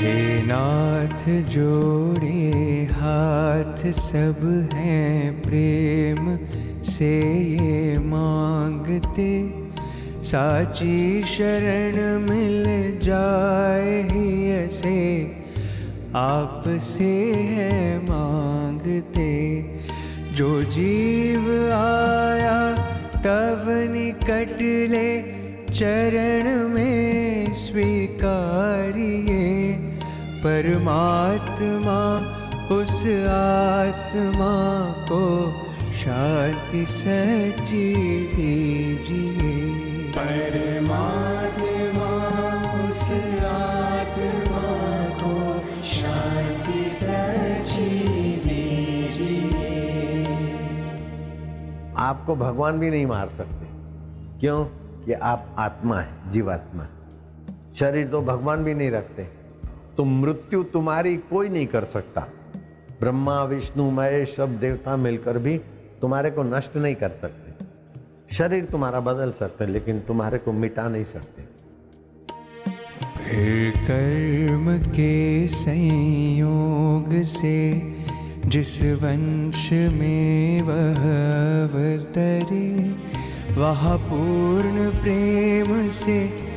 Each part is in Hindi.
हे नाथ जोड़े हाथ सब हैं प्रेम से ये मांगते। साची शरण मिल जाए ही ऐसे आप से है मांगते। जो जीव आया तब निकट ले चरण में परमात्मा उस आत्मा को शांति सच्ची दीजिए परमात्मा उस आत्मा को शांति सच्ची दीजिए आपको भगवान भी नहीं मार सकते। क्यों? कि आप आत्मा है जीवात्मा शरीर तो भगवान भी नहीं रखते। तो मृत्यु तुम्हारी कोई नहीं कर सकता। ब्रह्मा, विष्णु, महेश, सब देवता मिलकर भी तुम्हारे को नष्ट नहीं कर सकते। शरीर तुम्हारा बदल सकते, लेकिन तुम्हारे को मिटा नहीं सकते। फिर कर्म के संयोग से जिस वंश में वह अवतरे, वह पूर्ण प्रेम से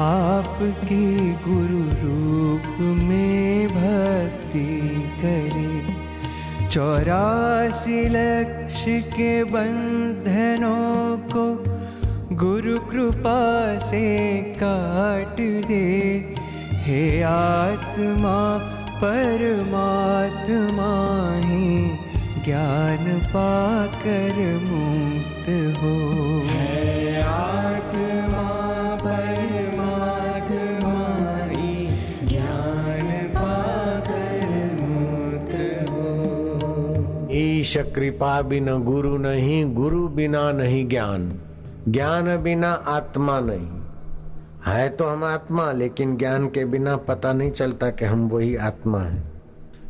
आपकी गुरु रूप में भक्ति करे। चौरासी लक्ष्य के बंधनों को गुरु कृपा से काट दे। हे आत्मा, परमात्मा ही ज्ञान पाकर मुक्त हो है। ईश कृपा बिना गुरु नहीं, गुरु बिना नहीं ज्ञान। ज्ञान बिना आत्मा नहीं। है तो हम आत्मा, लेकिन ज्ञान के बिना पता नहीं चलता कि हम वही आत्मा है।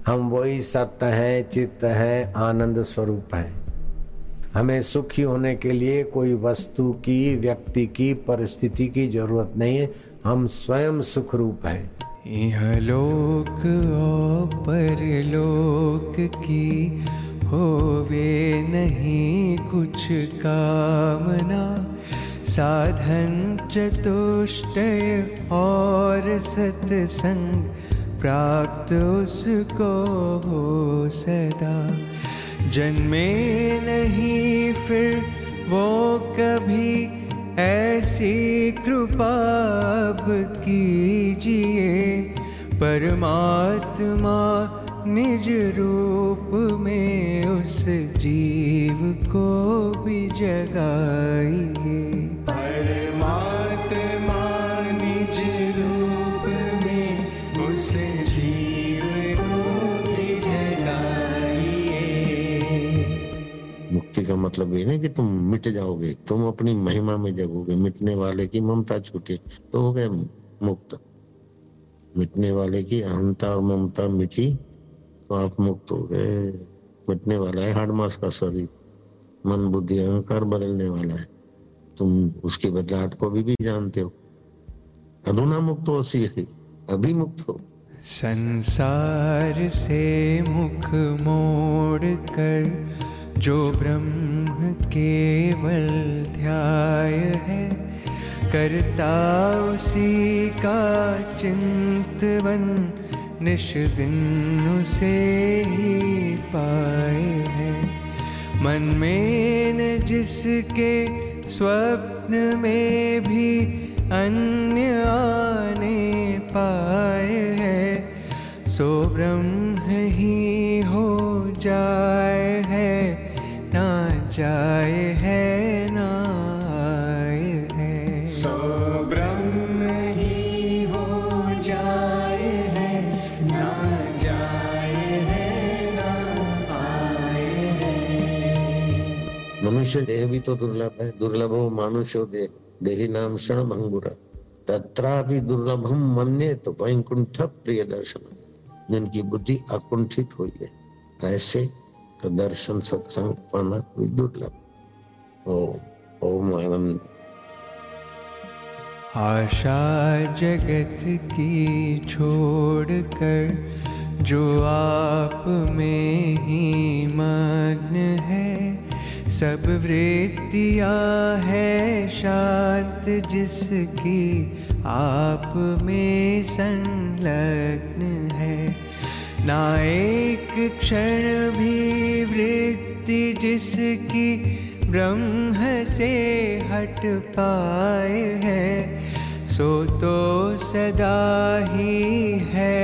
हम वही सत्य है, चित्त है, आनंद स्वरूप है। हमें सुखी होने के लिए कोई वस्तु की, व्यक्ति की, परिस्थिति की ज़रूरत नहीं है। हम स्वयं सुख रूप है। यह लोक और परलोक की होवे नहीं कुछ कामना, साधन चतुष्टय और सत्संग प्राप्त उसको हो सदा। जन्मे नहीं फिर वो कभी ऐसी कृपा कीजिए। परमात्मा निज रूप में उस जीव को भी जगाइए। परमात्मा निज रूप में उस जीव को भी जगाइए। मुक्ति का मतलब ये नहीं कि तुम मिट जाओगे तुम अपनी महिमा में जगोगे मिटने वाले की ममता छूटे तो हो गए मुक्त। मिटने वाले की अहंता और ममता मिटी तो आप मुक्त हो गए। मिटने वाला है हार्ड मास का शरीर। मन बुद्धि अहंकार बदलने वाला है। तुम उसकी बदलाहट को भी, भी जानते हो। अधुना मुक्त हो सी अभी मुक्त हो। संसार से मुख मोड़ कर जो ब्रह्म केवल ध्याय है करता उसी का चिंतवन निश दिन उसे ही पाए है। मन में न जिसके स्वप्न में भी अन्य आने पाए है। सो ब्रह्म ही हो जाए है, ना जाए मनुष्य देह भी तो दुर्लभ है। दुर्लभो मानुष्यो देह। देही नाम क्षण भंगुर तत्रा भी दुर्लभम मन्ये तो वैकुंठ प्रिय दर्शन जिनकी बुद्धि अकुंठित हुई है, ऐसे का दर्शन, सत्संग पाना कोई दुर्लभ। ओ ओम आनंद। आशा जगत की छोड़ कर, जो आप में ही मग्न है सब वृत्तियाँ है शांत जिसकी आप में संलग्न है। ना एक क्षण भी वृत्ति जिसकी ब्रह्म से हट पाए है। सो तो सदा ही है,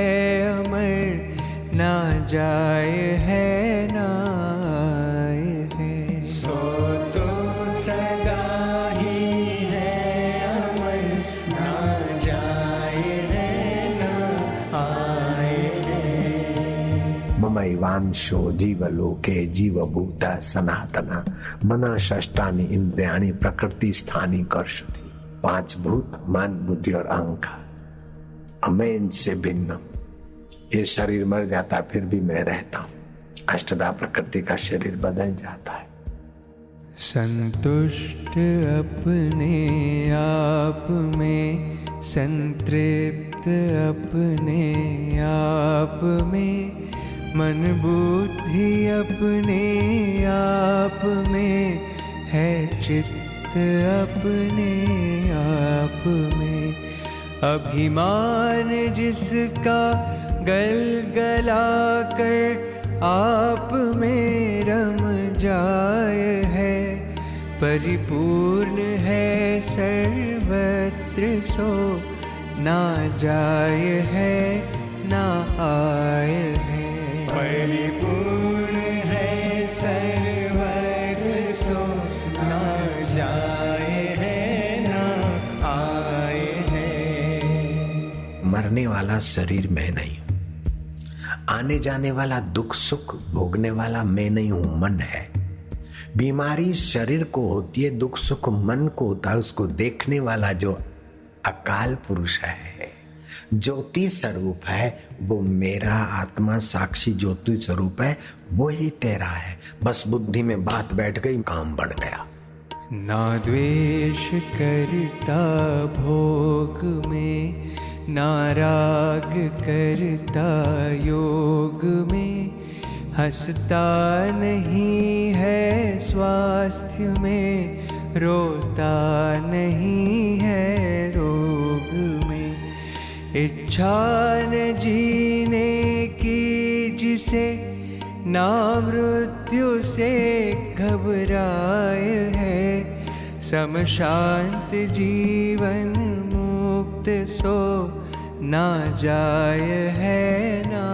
अमर ना जाए है। है ममैवांशो जीवलोके जीवभूत सनातना। मना षष्टानि इंद्रियाणि प्रकृति स्थानी कर्षति। पाँच भूत, मन, बुद्धि और अहंकार मैं इनसे भिन्न ये शरीर मर जाता, फिर भी मैं रहता हूँ। अष्टदा प्रकृति का शरीर बदल जाता है। संतुष्ट अपने आप में, संतृप्त अपने आप में। मन बुद्धि अपने आप में है, चित्त अपने आप में। अभिमान जिसका गल गला कर आप में रम जाए है, परिपूर्ण है सर्वत्र सो ना जाय है। शरीर मैं नहीं हूँ। आने जाने वाला दुख सुख भोगने वाला मैं नहीं हूँ, मन है। बीमारी शरीर को होती है, दुख सुख मन को होता है, उसको देखने वाला जो अकाल पुरुष है ज्योति स्वरूप है, वो मेरा आत्मा साक्षी ज्योति स्वरूप है, वो ही तेरा है। बस बुद्धि में बात बैठ गई, काम बढ़ गया। ना द्वेष करता भोग में ना राग करता योग में, हंसता नहीं है स्वास्थ्य में, रोता नहीं है रोग में। इच्छा न जीने की जिसे, ना मृत्यु से घबराए है। सम शांत जीवन मुक्त सो ना जाए है ना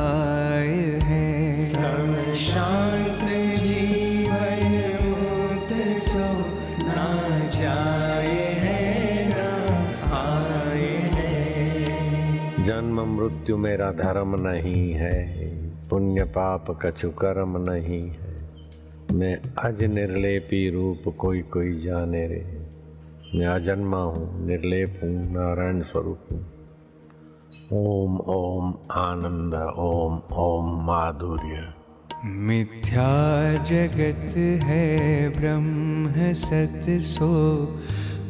आए है। शांत जीवन मुक्त सो ना जाए है ना आए है। जन्म मृत्यु मेरा धर्म नहीं है पुण्य पाप कछु कर्म नहीं है। मैं अज निर्लेपी रूप कोई कोई जाने रे। मैं अजन्मा हूँ, निर्लेप हूँ, नारायण स्वरूप हूँ। ओम ओम आनंद, ओम ओम माधुर्य। मिथ्या जगत है, ब्रह्म सत सो।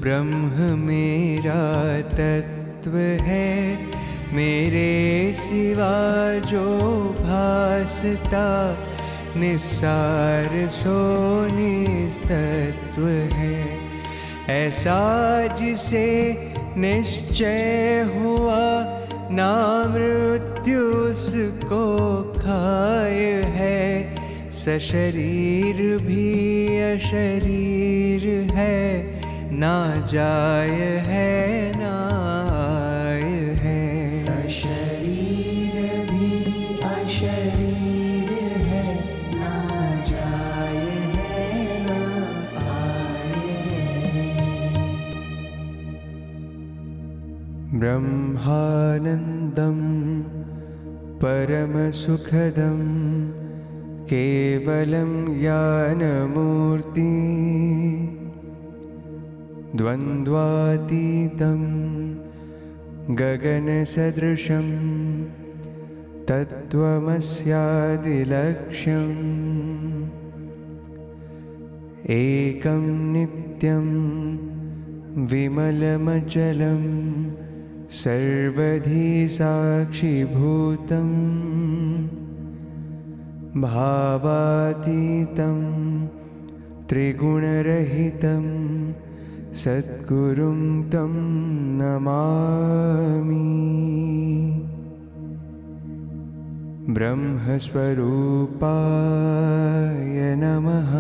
ब्रह्म मेरा तत्व है, मेरे सिवा जो भासता। निस्सार सो निस्तत्व है। ऐसा जिसे निश्चय हुआ ना मृत्यु उसको खाय है। सशरीर भी अशरीर है, ना जाय है। ब्रह्मानन्दं परमसुखदं केवलं ज्ञानमूर्ति द्वन्द्वातीतं गगनसदृशं तत्त्वमस्यादिलक्ष्यम् एकं नित्यं विमलमचलं सर्वधी साक्षिभूतं भावातीतं त्रिगुणरहितं सद्गुरुं तं नमामि। ब्रह्मस्वरूपाय नमः